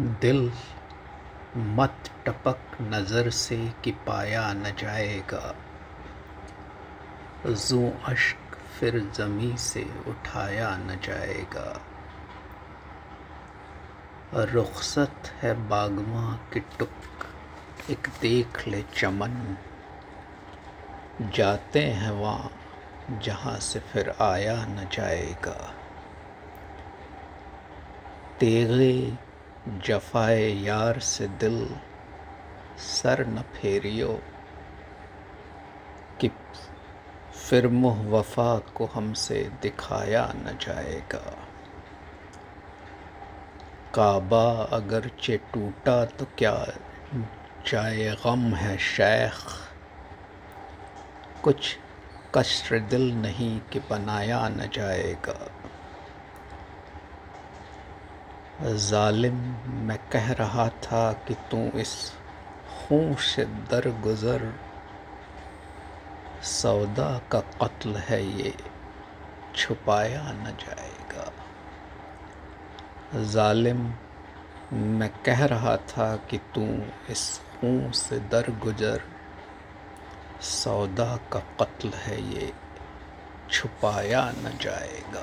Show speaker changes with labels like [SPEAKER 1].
[SPEAKER 1] दिल मत टपक नज़र से कि पाया न जाएगा। जू अश्क फिर ज़मी से उठाया न जाएगा। रुखसत है बागमा की टुक, एक देख ले चमन। जाते हैं वहाँ जहाँ से फिर आया न जाएगा। तेगे जफाए यार से दिल सर न फेरियो। कि फिर मुह वफा को हमसे दिखाया न जाएगा। काबा अगरचे टूटा तो क्या जाए गम है शेख। कुछ कष्ट दिल नहीं कि बनाया न जाएगा। जालिम, मैं कह रहा था कि तू इस खून से दर गुज़र सौदा का कत्ल है ये, छुपाया न जाएगा। जालिम, मैं कह रहा था कि तू इस खून से दर गुज़र सौदा का कत्ल है ये, छुपाया न जाएगा।